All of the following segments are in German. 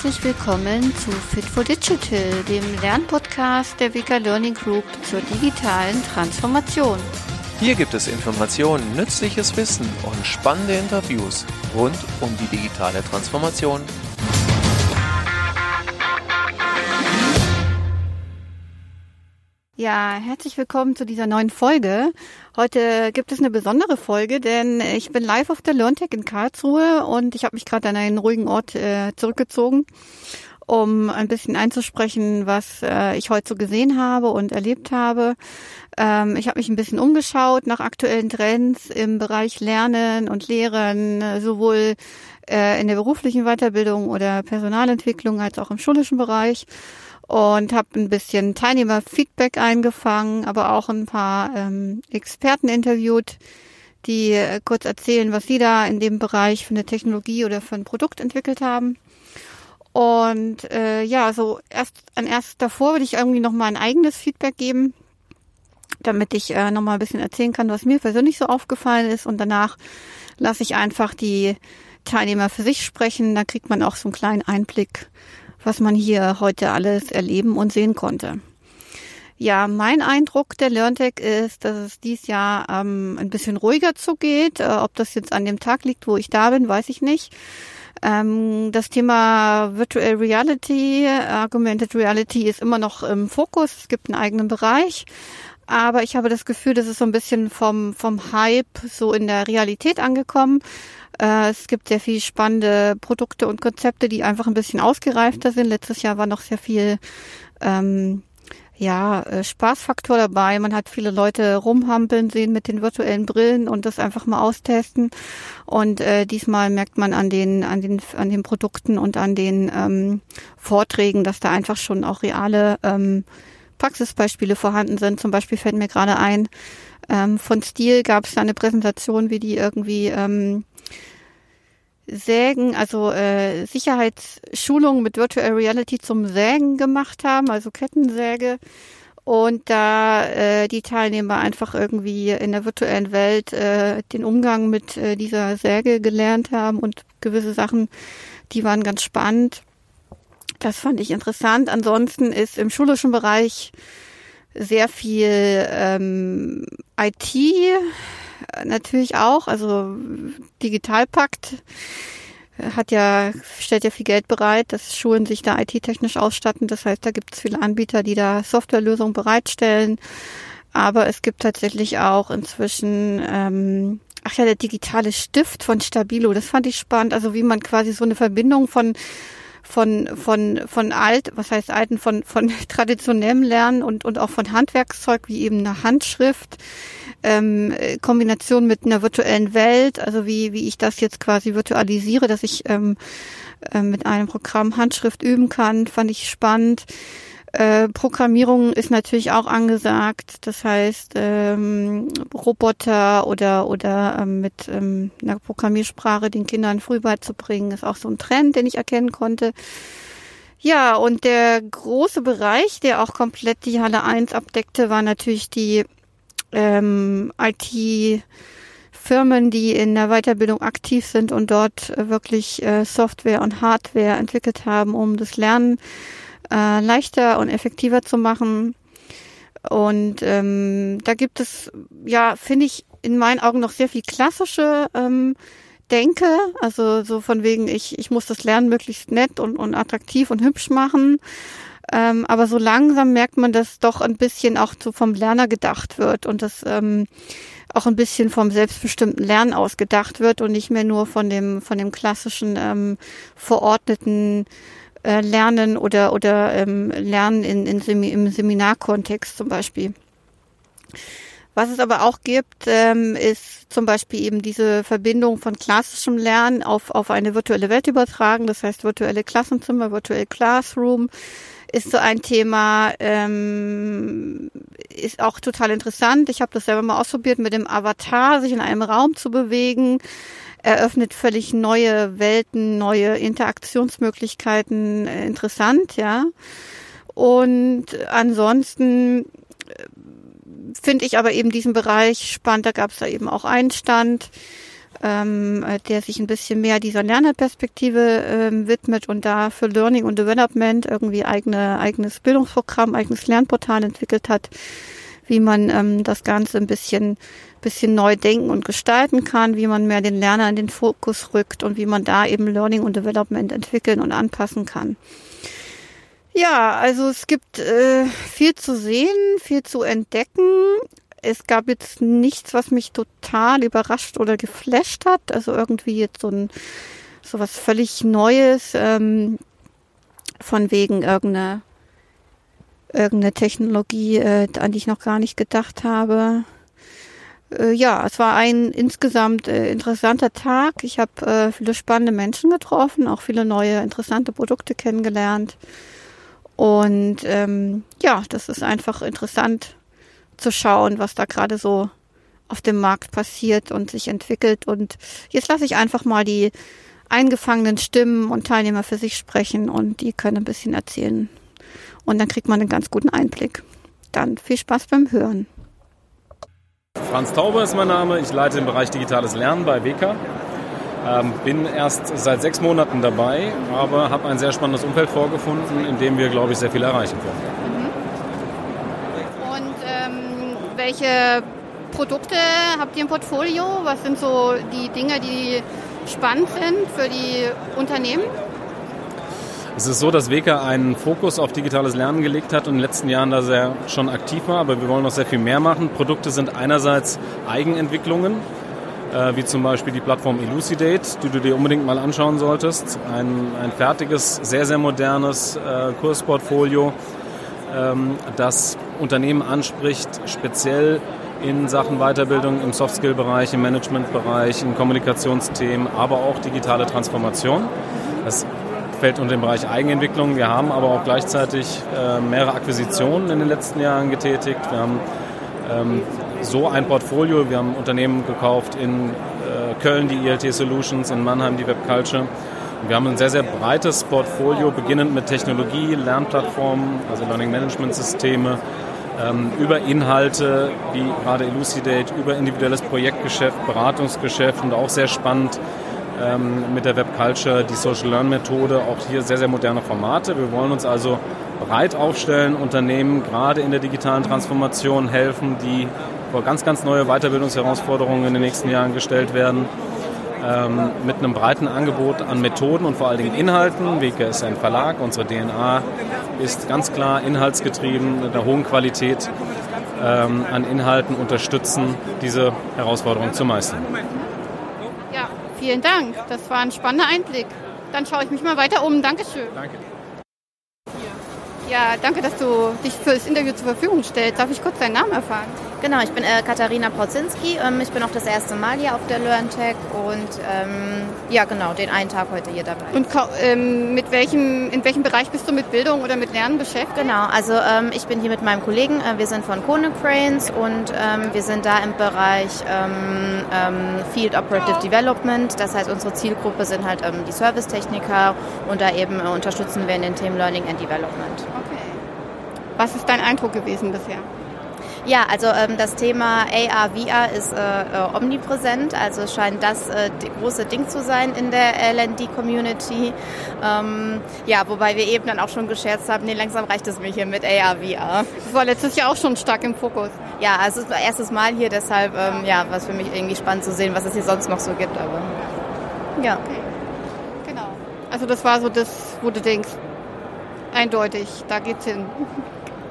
Herzlich willkommen zu Fit for Digital, dem Lernpodcast der Vika Learning Group zur digitalen Transformation. Hier gibt es Informationen, nützliches Wissen und spannende Interviews rund um die digitale Transformation. Ja, herzlich willkommen zu dieser neuen Folge. Heute gibt es eine besondere Folge, denn ich bin live auf der LearnTech in Karlsruhe und ich habe mich gerade an einen ruhigen Ort äh, zurückgezogen, um ein bisschen einzusprechen, was äh, ich heute so gesehen habe und erlebt habe. Ähm, ich habe mich ein bisschen umgeschaut nach aktuellen Trends im Bereich Lernen und Lehren, sowohl äh, in der beruflichen Weiterbildung oder Personalentwicklung als auch im schulischen Bereich und habe ein bisschen Teilnehmerfeedback eingefangen, aber auch ein paar ähm, Experten interviewt, die äh, kurz erzählen, was sie da in dem Bereich für eine Technologie oder für ein Produkt entwickelt haben. Und äh, ja, so erst an erst davor würde ich irgendwie noch mal ein eigenes Feedback geben, damit ich äh, noch mal ein bisschen erzählen kann, was mir persönlich so aufgefallen ist. Und danach lasse ich einfach die Teilnehmer für sich sprechen. Da kriegt man auch so einen kleinen Einblick was man hier heute alles erleben und sehen konnte. Ja, mein Eindruck der LearnTech ist, dass es dies Jahr ähm, ein bisschen ruhiger zugeht. Äh, ob das jetzt an dem Tag liegt, wo ich da bin, weiß ich nicht. Ähm, das Thema Virtual Reality, Augmented Reality ist immer noch im Fokus. Es gibt einen eigenen Bereich. Aber ich habe das Gefühl, das ist so ein bisschen vom, vom Hype so in der Realität angekommen. Äh, es gibt sehr viel spannende Produkte und Konzepte, die einfach ein bisschen ausgereifter sind. Letztes Jahr war noch sehr viel ähm, ja, äh, Spaßfaktor dabei. Man hat viele Leute rumhampeln sehen mit den virtuellen Brillen und das einfach mal austesten. Und äh, diesmal merkt man an den, an den, an den Produkten und an den ähm, Vorträgen, dass da einfach schon auch reale ähm, Praxisbeispiele vorhanden sind. Zum Beispiel fällt mir gerade ein, ähm, von Stil gab es da eine Präsentation, wie die irgendwie ähm, Sägen, also äh, Sicherheitsschulungen mit Virtual Reality zum Sägen gemacht haben, also Kettensäge. Und da äh, die Teilnehmer einfach irgendwie in der virtuellen Welt äh, den Umgang mit äh, dieser Säge gelernt haben und gewisse Sachen, die waren ganz spannend. Das fand ich interessant. Ansonsten ist im schulischen Bereich sehr viel ähm, IT natürlich auch, also Digitalpakt hat ja, stellt ja viel Geld bereit, dass Schulen sich da IT-technisch ausstatten. Das heißt, da gibt es viele Anbieter, die da Softwarelösungen bereitstellen. Aber es gibt tatsächlich auch inzwischen, ähm, ach ja, der digitale Stift von Stabilo. Das fand ich spannend. Also wie man quasi so eine Verbindung von von von von alt, was heißt alten, von von traditionellem Lernen und und auch von Handwerkszeug wie eben eine Handschrift ähm, Kombination mit einer virtuellen Welt, also wie, wie ich das jetzt quasi virtualisiere, dass ich ähm, äh, mit einem Programm Handschrift üben kann, fand ich spannend. Äh, Programmierung ist natürlich auch angesagt, das heißt ähm, Roboter oder oder ähm, mit ähm, einer Programmiersprache den Kindern früh beizubringen, ist auch so ein Trend, den ich erkennen konnte. Ja, und der große Bereich, der auch komplett die Halle 1 abdeckte, war natürlich die ähm, IT-Firmen, die in der Weiterbildung aktiv sind und dort wirklich äh, Software und Hardware entwickelt haben, um das Lernen äh, leichter und effektiver zu machen. Und ähm, da gibt es, ja, finde ich in meinen Augen noch sehr viel klassische ähm, Denke, also so von wegen, ich, ich muss das Lernen möglichst nett und, und attraktiv und hübsch machen. Ähm, aber so langsam merkt man, dass doch ein bisschen auch so vom Lerner gedacht wird und das ähm, auch ein bisschen vom selbstbestimmten Lernen aus gedacht wird und nicht mehr nur von dem von dem klassischen ähm, verordneten äh, Lernen oder oder ähm, Lernen in, in Semi im Seminarkontext zum Beispiel. Was es aber auch gibt, ähm, ist zum Beispiel eben diese Verbindung von klassischem Lernen auf, auf eine virtuelle Welt übertragen. Das heißt virtuelle Klassenzimmer, virtuelle Classroom, ist so ein Thema, ähm, ist auch total interessant. Ich habe das selber mal ausprobiert, mit dem Avatar sich in einem Raum zu bewegen. Eröffnet völlig neue Welten, neue Interaktionsmöglichkeiten. Äh, interessant, ja. Und ansonsten äh, finde ich aber eben diesen Bereich spannend. Da gab es da eben auch einen Stand ähm, äh, der sich ein bisschen mehr dieser Lernerperspektive ähm, widmet und da für Learning und Development irgendwie eigene, eigenes Bildungsprogramm, eigenes Lernportal entwickelt hat, wie man ähm, das Ganze ein bisschen, bisschen neu denken und gestalten kann, wie man mehr den Lerner in den Fokus rückt und wie man da eben Learning und Development entwickeln und anpassen kann. Ja, also es gibt äh, viel zu sehen, viel zu entdecken es gab jetzt nichts, was mich total überrascht oder geflasht hat. Also irgendwie jetzt so ein so was völlig Neues ähm, von wegen irgendeiner irgendeine Technologie, äh, an die ich noch gar nicht gedacht habe. Äh, ja, es war ein insgesamt äh, interessanter Tag. Ich habe äh, viele spannende Menschen getroffen, auch viele neue interessante Produkte kennengelernt. Und ähm, ja, das ist einfach interessant, zu schauen, was da gerade so auf dem Markt passiert und sich entwickelt. Und jetzt lasse ich einfach mal die eingefangenen Stimmen und Teilnehmer für sich sprechen und die können ein bisschen erzählen. Und dann kriegt man einen ganz guten Einblick. Dann viel Spaß beim Hören. Franz Tauber ist mein Name. Ich leite den Bereich digitales Lernen bei WK. Ähm, bin erst seit sechs Monaten dabei, aber habe ein sehr spannendes Umfeld vorgefunden, in dem wir, glaube ich, sehr viel erreichen können. Welche Produkte habt ihr im Portfolio? Was sind so die Dinge, die spannend sind für die Unternehmen? Es ist so, dass WEKA einen Fokus auf digitales Lernen gelegt hat und in den letzten Jahren da sehr schon aktiv war, aber wir wollen noch sehr viel mehr machen. Produkte sind einerseits Eigenentwicklungen, äh, wie zum Beispiel die Plattform Elucidate, die du dir unbedingt mal anschauen solltest. Ein, ein fertiges, sehr, sehr modernes äh, Kursportfolio, ähm, das Unternehmen anspricht, speziell in Sachen Weiterbildung im Softskill-Bereich, im Management-Bereich, in Kommunikationsthemen, aber auch digitale Transformation. Fällt unter den Bereich Eigenentwicklung. Wir haben aber auch gleichzeitig äh, mehrere Akquisitionen in den letzten Jahren getätigt. Wir haben ähm, so ein Portfolio. Wir haben Unternehmen gekauft in äh, Köln, die ILT Solutions, in Mannheim die Web Culture. Wir haben ein sehr, sehr breites Portfolio, beginnend mit Technologie, Lernplattformen, also Learning Management Systeme, ähm, über Inhalte wie gerade Elucidate, über individuelles Projektgeschäft, Beratungsgeschäft und auch sehr spannend ähm, mit der Web Culture, die Social Learn Methode, auch hier sehr, sehr moderne Formate. Wir wollen uns also breit aufstellen, Unternehmen gerade in der digitalen Transformation helfen, die vor ganz, ganz neue Weiterbildungsherausforderungen in den nächsten Jahren gestellt werden ähm, mit einem breiten Angebot an Methoden und vor allen Dingen Inhalten. Weke ist ein Verlag, unsere DNA ist ganz klar inhaltsgetrieben, mit einer hohen Qualität ähm, an Inhalten unterstützen, diese Herausforderung zu meistern. Vielen Dank. Das war ein spannender Einblick. Dann schaue ich mich mal weiter um. Dankeschön. Danke. Ja, danke, dass du dich für das Interview zur Verfügung stellst. Darf ich kurz deinen Namen erfahren? Genau, ich bin äh, Katharina Pauzinski. Ähm, ich bin auch das erste Mal hier auf der LearnTech und ähm, ja, genau, den einen Tag heute hier dabei. Und ähm, mit welchem, in welchem Bereich bist du mit Bildung oder mit Lernen beschäftigt? Genau, also ähm, ich bin hier mit meinem Kollegen. Äh, wir sind von Kone Cranes und ähm, wir sind da im Bereich ähm, Field Operative Development. Das heißt, unsere Zielgruppe sind halt die Servicetechniker und da eben äh, unterstützen wir in den Themen Learning and Development. Was ist dein Eindruck gewesen bisher? Ja, also ähm, das Thema AR, VR ist äh, äh, omnipräsent. Also scheint das äh, große Ding zu sein in der LND-Community. Ähm, ja, wobei wir eben dann auch schon gescherzt haben, nee, langsam reicht es mir hier mit AR, VR. Das war letztes Jahr auch schon stark im Fokus. Ja, also es ist erstes Mal hier, deshalb, ähm, ja, was für mich irgendwie spannend zu sehen, was es hier sonst noch so gibt. Aber ja. Okay. Genau. Also das war so das, wo du denkst, eindeutig, da geht's hin.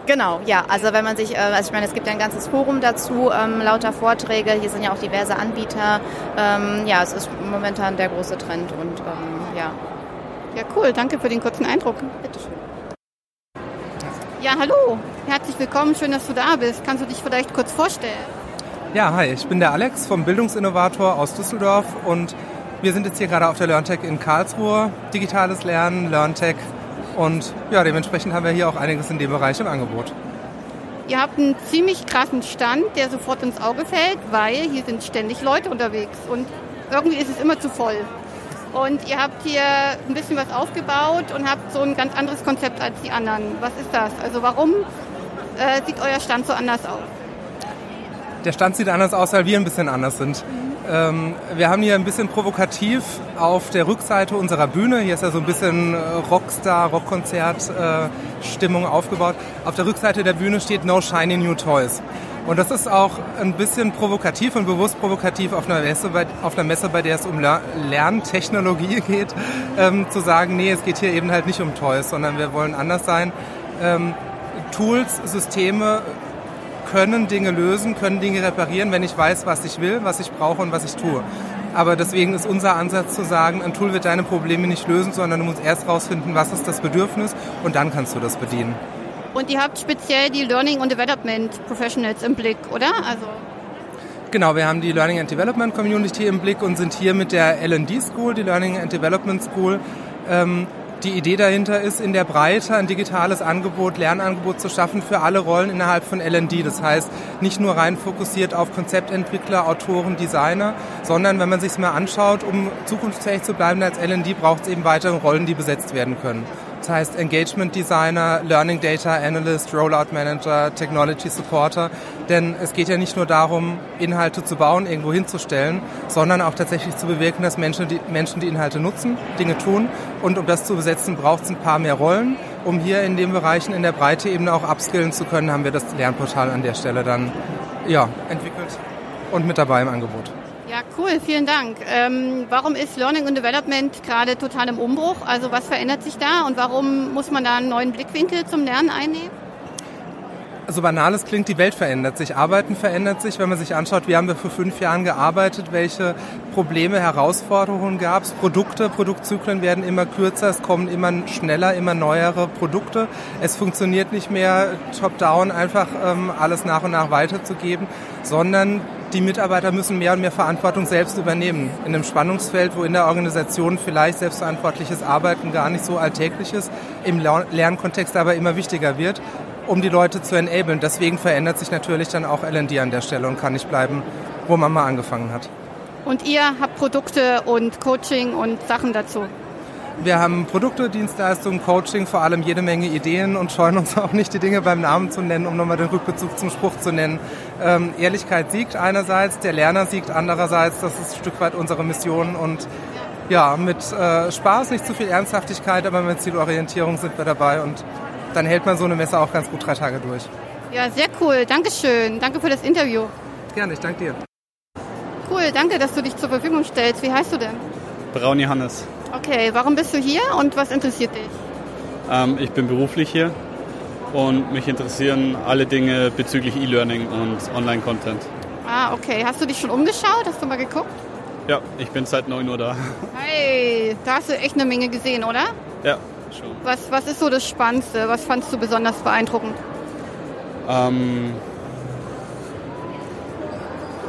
Genau, ja. Also wenn man sich, äh, also ich meine, es gibt ja ein ganzes Forum dazu, ähm, lauter Vorträge, hier sind ja auch diverse Anbieter. Ähm, ja, es ist momentan der große Trend und ähm, ja. Ja, cool, danke für den kurzen Eindruck. Bitteschön. Ja, hallo, herzlich willkommen, schön, dass du da bist. Kannst du dich vielleicht kurz vorstellen? Ja, hi, ich bin der Alex vom Bildungsinnovator aus Düsseldorf und wir sind jetzt hier gerade auf der LearnTech in Karlsruhe. Digitales Lernen, LearnTech und ja, dementsprechend haben wir hier auch einiges in dem Bereich im Angebot. Ihr habt einen ziemlich krassen Stand, der sofort ins Auge fällt, weil hier sind ständig Leute unterwegs und irgendwie ist es immer zu voll. Und ihr habt hier ein bisschen was aufgebaut und habt so ein ganz anderes Konzept als die anderen. Was ist das? Also warum äh, sieht euer Stand so anders aus? Der Stand sieht anders aus, weil wir ein bisschen anders sind. Mhm. Ähm, wir haben hier ein bisschen provokativ auf der Rückseite unserer Bühne, hier ist ja so ein bisschen äh, Rockstar, Rockkonzert-Stimmung äh, aufgebaut. Auf der Rückseite der Bühne steht No Shiny New Toys. Und das ist auch ein bisschen provokativ und bewusst provokativ auf einer Messe, bei, auf einer Messe, bei der es um Lerntechnologie geht, ähm, zu sagen, nee, es geht hier eben halt nicht um Toys, sondern wir wollen anders sein. Ähm, Tools, Systeme können Dinge lösen, können Dinge reparieren, wenn ich weiß, was ich will, was ich brauche und was ich tue. Aber deswegen ist unser Ansatz zu sagen, ein Tool wird deine Probleme nicht lösen, sondern du musst erst herausfinden, was ist das Bedürfnis und dann kannst du das bedienen. Und ihr habt speziell die Learning und Development Professionals im Blick, oder? Also Genau, wir haben die Learning and Development Community im Blick und sind hier mit der L&D School, die Learning and Development School, ähm, die Idee dahinter ist, in der Breite ein digitales Angebot, Lernangebot zu schaffen für alle Rollen innerhalb von L&D. Das heißt, nicht nur rein fokussiert auf Konzeptentwickler, Autoren, Designer, sondern wenn man sich mal anschaut, um zukunftsfähig zu bleiben als L&D, braucht es eben weitere Rollen, die besetzt werden können. Das heißt Engagement Designer, Learning Data Analyst, Rollout Manager, Technology Supporter. Denn es geht ja nicht nur darum, Inhalte zu bauen, irgendwo hinzustellen, sondern auch tatsächlich zu bewirken, dass Menschen die, Menschen die Inhalte nutzen, Dinge tun. Und um das zu besetzen, braucht es ein paar mehr Rollen. Um hier in den Bereichen in der Breite eben auch upskillen zu können, haben wir das Lernportal an der Stelle dann ja, entwickelt und mit dabei im Angebot. Ja, cool, vielen Dank. Ähm, warum ist Learning und Development gerade total im Umbruch? Also was verändert sich da und warum muss man da einen neuen Blickwinkel zum Lernen einnehmen? So banal es klingt, die Welt verändert sich, Arbeiten verändert sich. Wenn man sich anschaut, wie haben wir vor fünf Jahren gearbeitet, welche Probleme, Herausforderungen gab es, Produkte, Produktzyklen werden immer kürzer, es kommen immer schneller, immer neuere Produkte. Es funktioniert nicht mehr top-down einfach ähm, alles nach und nach weiterzugeben, sondern die Mitarbeiter müssen mehr und mehr Verantwortung selbst übernehmen. In einem Spannungsfeld, wo in der Organisation vielleicht selbstverantwortliches Arbeiten gar nicht so alltäglich ist, im Lernkontext aber immer wichtiger wird um die Leute zu enablen. Deswegen verändert sich natürlich dann auch LD an der Stelle und kann nicht bleiben, wo man mal angefangen hat. Und ihr habt Produkte und Coaching und Sachen dazu? Wir haben Produkte, Dienstleistungen, Coaching, vor allem jede Menge Ideen und scheuen uns auch nicht, die Dinge beim Namen zu nennen, um nochmal den Rückbezug zum Spruch zu nennen. Ähm, Ehrlichkeit siegt einerseits, der Lerner siegt andererseits. Das ist ein Stück weit unsere Mission und ja, mit äh, Spaß, nicht zu viel Ernsthaftigkeit, aber mit Zielorientierung sind wir dabei und dann hält man so eine Messe auch ganz gut drei Tage durch. Ja, sehr cool. Dankeschön. Danke für das Interview. Gerne, ich danke dir. Cool, danke, dass du dich zur Verfügung stellst. Wie heißt du denn? Braun Johannes. Okay, warum bist du hier und was interessiert dich? Ähm, ich bin beruflich hier und mich interessieren alle Dinge bezüglich E-Learning und Online-Content. Ah, okay. Hast du dich schon umgeschaut? Hast du mal geguckt? Ja, ich bin seit 9 Uhr da. Hey, da hast du echt eine Menge gesehen, oder? Ja, schon. Was, was ist so das Spannendste? Was fandst du besonders beeindruckend? Ähm,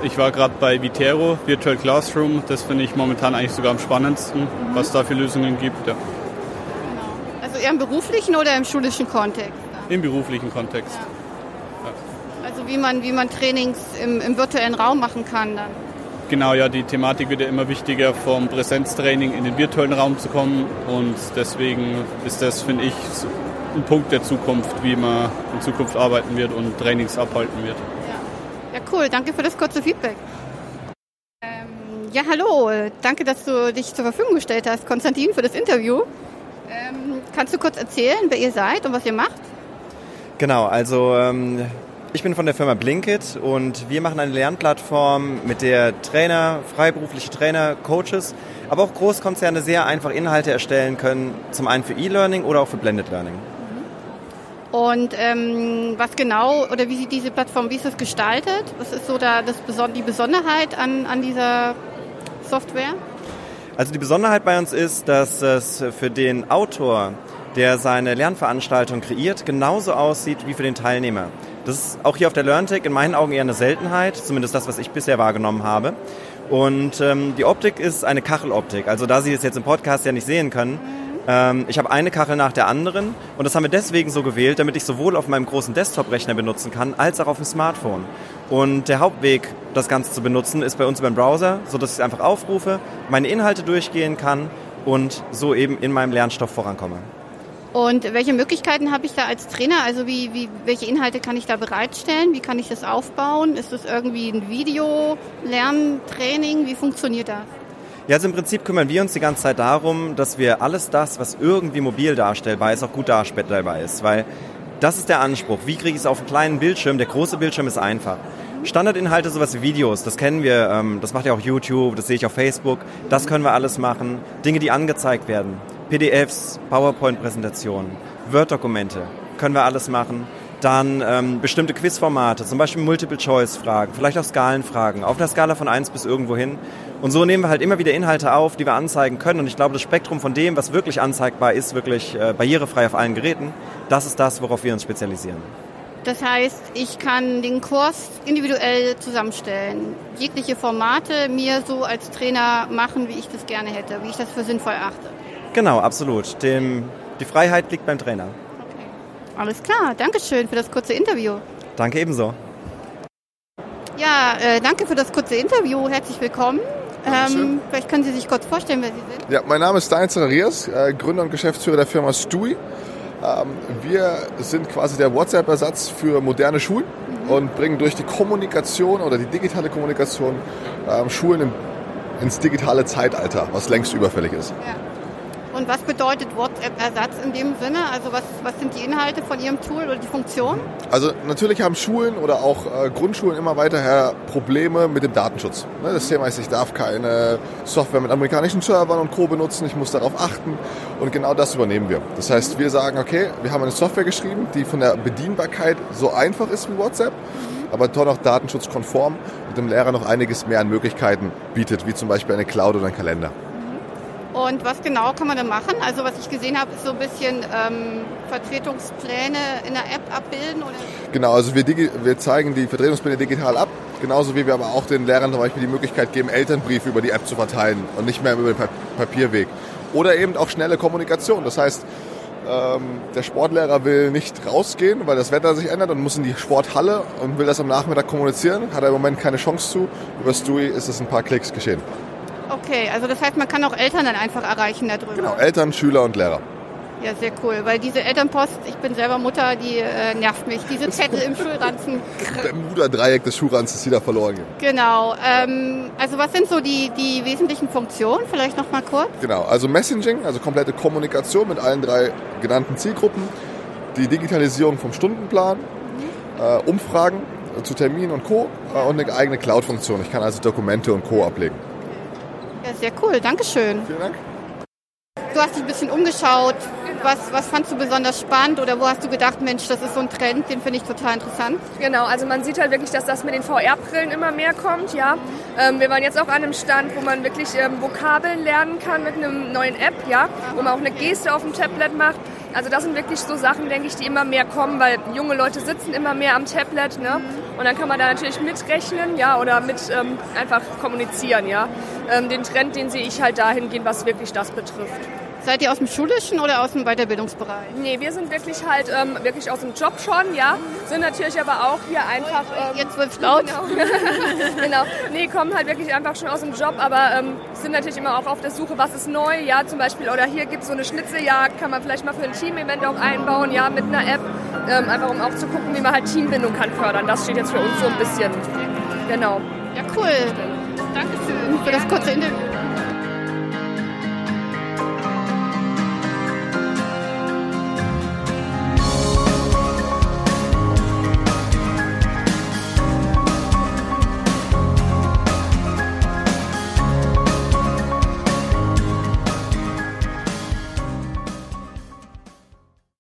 ich war gerade bei Vitero, Virtual Classroom. Das finde ich momentan eigentlich sogar am spannendsten, mhm. was da für Lösungen gibt. Ja. Genau. Also eher im beruflichen oder im schulischen Kontext? Im beruflichen Kontext. Ja. Ja. Also wie man, wie man Trainings im, im virtuellen Raum machen kann dann. Genau, ja, die Thematik wird ja immer wichtiger, vom Präsenztraining in den virtuellen Raum zu kommen. Und deswegen ist das, finde ich, ein Punkt der Zukunft, wie man in Zukunft arbeiten wird und Trainings abhalten wird. Ja, ja cool. Danke für das kurze Feedback. Ähm, ja, hallo. Danke, dass du dich zur Verfügung gestellt hast, Konstantin, für das Interview. Ähm, kannst du kurz erzählen, wer ihr seid und was ihr macht? Genau, also ähm, ich bin von der Firma Blinkit und wir machen eine Lernplattform, mit der Trainer, freiberufliche Trainer, Coaches, aber auch Großkonzerne sehr einfach Inhalte erstellen können, zum einen für E-Learning oder auch für Blended Learning. Und ähm, was genau oder wie sieht diese Plattform, wie ist das gestaltet? Was ist so da das, die Besonderheit an, an dieser Software? Also die Besonderheit bei uns ist, dass es für den Autor, der seine Lernveranstaltung kreiert, genauso aussieht wie für den Teilnehmer. Das ist auch hier auf der LearnTech in meinen Augen eher eine Seltenheit, zumindest das, was ich bisher wahrgenommen habe. Und ähm, die Optik ist eine Kacheloptik. Also da Sie es jetzt im Podcast ja nicht sehen können, ähm, ich habe eine Kachel nach der anderen und das haben wir deswegen so gewählt, damit ich sowohl auf meinem großen Desktop-Rechner benutzen kann, als auch auf dem Smartphone. Und der Hauptweg, das Ganze zu benutzen, ist bei uns über den Browser, sodass ich einfach aufrufe, meine Inhalte durchgehen kann und so eben in meinem Lernstoff vorankomme. Und welche Möglichkeiten habe ich da als Trainer? Also wie, wie, welche Inhalte kann ich da bereitstellen? Wie kann ich das aufbauen? Ist das irgendwie ein Video, Lerntraining? Wie funktioniert das? Ja, also im Prinzip kümmern wir uns die ganze Zeit darum, dass wir alles das, was irgendwie mobil darstellbar ist, auch gut darstellbar ist. Weil das ist der Anspruch. Wie kriege ich es auf einen kleinen Bildschirm? Der große Bildschirm ist einfach. Standardinhalte, sowas wie Videos, das kennen wir, ähm, das macht ja auch YouTube, das sehe ich auf Facebook, das können wir alles machen. Dinge, die angezeigt werden. PDFs, PowerPoint-Präsentationen, Word-Dokumente, können wir alles machen. Dann ähm, bestimmte Quizformate, zum Beispiel Multiple-Choice-Fragen, vielleicht auch Skalenfragen, auf einer Skala von 1 bis irgendwo hin. Und so nehmen wir halt immer wieder Inhalte auf, die wir anzeigen können. Und ich glaube, das Spektrum von dem, was wirklich anzeigbar ist, wirklich äh, barrierefrei auf allen Geräten, das ist das, worauf wir uns spezialisieren. Das heißt, ich kann den Kurs individuell zusammenstellen, jegliche Formate mir so als Trainer machen, wie ich das gerne hätte, wie ich das für sinnvoll achte. Genau, absolut. Dem, die Freiheit liegt beim Trainer. Okay. Alles klar, Dankeschön für das kurze Interview. Danke ebenso. Ja, äh, danke für das kurze Interview. Herzlich willkommen. Ähm, vielleicht können Sie sich kurz vorstellen, wer Sie sind. Ja, mein Name ist Daniel Zacharias, äh, Gründer und Geschäftsführer der Firma Stui. Ähm, wir sind quasi der WhatsApp-Ersatz für moderne Schulen mhm. und bringen durch die Kommunikation oder die digitale Kommunikation ähm, Schulen in, ins digitale Zeitalter, was längst überfällig ist. Ja. Und was bedeutet WhatsApp-Ersatz in dem Sinne? Also was, was sind die Inhalte von Ihrem Tool oder die Funktion? Also natürlich haben Schulen oder auch äh, Grundschulen immer weiterher Probleme mit dem Datenschutz. Ne, das Thema ist, ich darf keine Software mit amerikanischen Servern und Co. benutzen, ich muss darauf achten und genau das übernehmen wir. Das heißt, wir sagen, okay, wir haben eine Software geschrieben, die von der Bedienbarkeit so einfach ist wie WhatsApp, aber doch noch datenschutzkonform und dem Lehrer noch einiges mehr an Möglichkeiten bietet, wie zum Beispiel eine Cloud oder ein Kalender. Und was genau kann man da machen? Also was ich gesehen habe, ist so ein bisschen ähm, Vertretungspläne in der App abbilden? Oder? Genau, also wir, wir zeigen die Vertretungspläne digital ab, genauso wie wir aber auch den Lehrern zum Beispiel die Möglichkeit geben, Elternbriefe über die App zu verteilen und nicht mehr über den Papierweg. Oder eben auch schnelle Kommunikation. Das heißt, ähm, der Sportlehrer will nicht rausgehen, weil das Wetter sich ändert und muss in die Sporthalle und will das am Nachmittag kommunizieren, hat er im Moment keine Chance zu. Über Stui ist es ein paar Klicks geschehen. Okay, also das heißt, man kann auch Eltern dann einfach erreichen darüber. Genau, Eltern, Schüler und Lehrer. Ja, sehr cool, weil diese Elternpost, ich bin selber Mutter, die äh, nervt mich. Diese Zettel im Schulranzen. Bermuda-Dreieck des Schulranzens, die da verloren gehen. Genau. Ähm, also was sind so die, die wesentlichen Funktionen? Vielleicht noch mal kurz. Genau, also Messaging, also komplette Kommunikation mit allen drei genannten Zielgruppen. Die Digitalisierung vom Stundenplan, mhm. äh, Umfragen zu Terminen und Co. Äh, und eine eigene Cloud-Funktion. Ich kann also Dokumente und Co. ablegen. Ja, sehr cool. Dankeschön. Vielen Dank. Du hast dich ein bisschen umgeschaut. Was, was fandst du besonders spannend oder wo hast du gedacht, Mensch, das ist so ein Trend, den finde ich total interessant? Genau, also man sieht halt wirklich, dass das mit den VR-Brillen immer mehr kommt, ja. Ähm, wir waren jetzt auch an einem Stand, wo man wirklich ähm, Vokabeln lernen kann mit einem neuen App, ja, wo man auch eine Geste auf dem Tablet macht. Also das sind wirklich so Sachen, denke ich, die immer mehr kommen, weil junge Leute sitzen immer mehr am Tablet, ne? Und dann kann man da natürlich mitrechnen, ja, oder mit ähm, einfach kommunizieren, ja. Ähm, den Trend, den sehe ich halt dahingehend, was wirklich das betrifft. Seid ihr aus dem schulischen oder aus dem Weiterbildungsbereich? Nee, wir sind wirklich halt ähm, wirklich aus dem Job schon, ja. Sind natürlich aber auch hier einfach. Ähm, Jetzt wird's laut. Genau. genau. Nee, kommen halt wirklich einfach schon aus dem Job, aber ähm, sind natürlich immer auch auf der Suche, was ist neu, ja, zum Beispiel. Oder hier gibt es so eine Schnitzeljagd, kann man vielleicht mal für ein Team-Event auch einbauen, ja, mit einer App. Ähm, einfach um auch zu gucken, wie man halt Teambindung kann fördern. Das steht jetzt für uns so ein bisschen. Genau. Ja, cool. Dankeschön für das kurze Interview.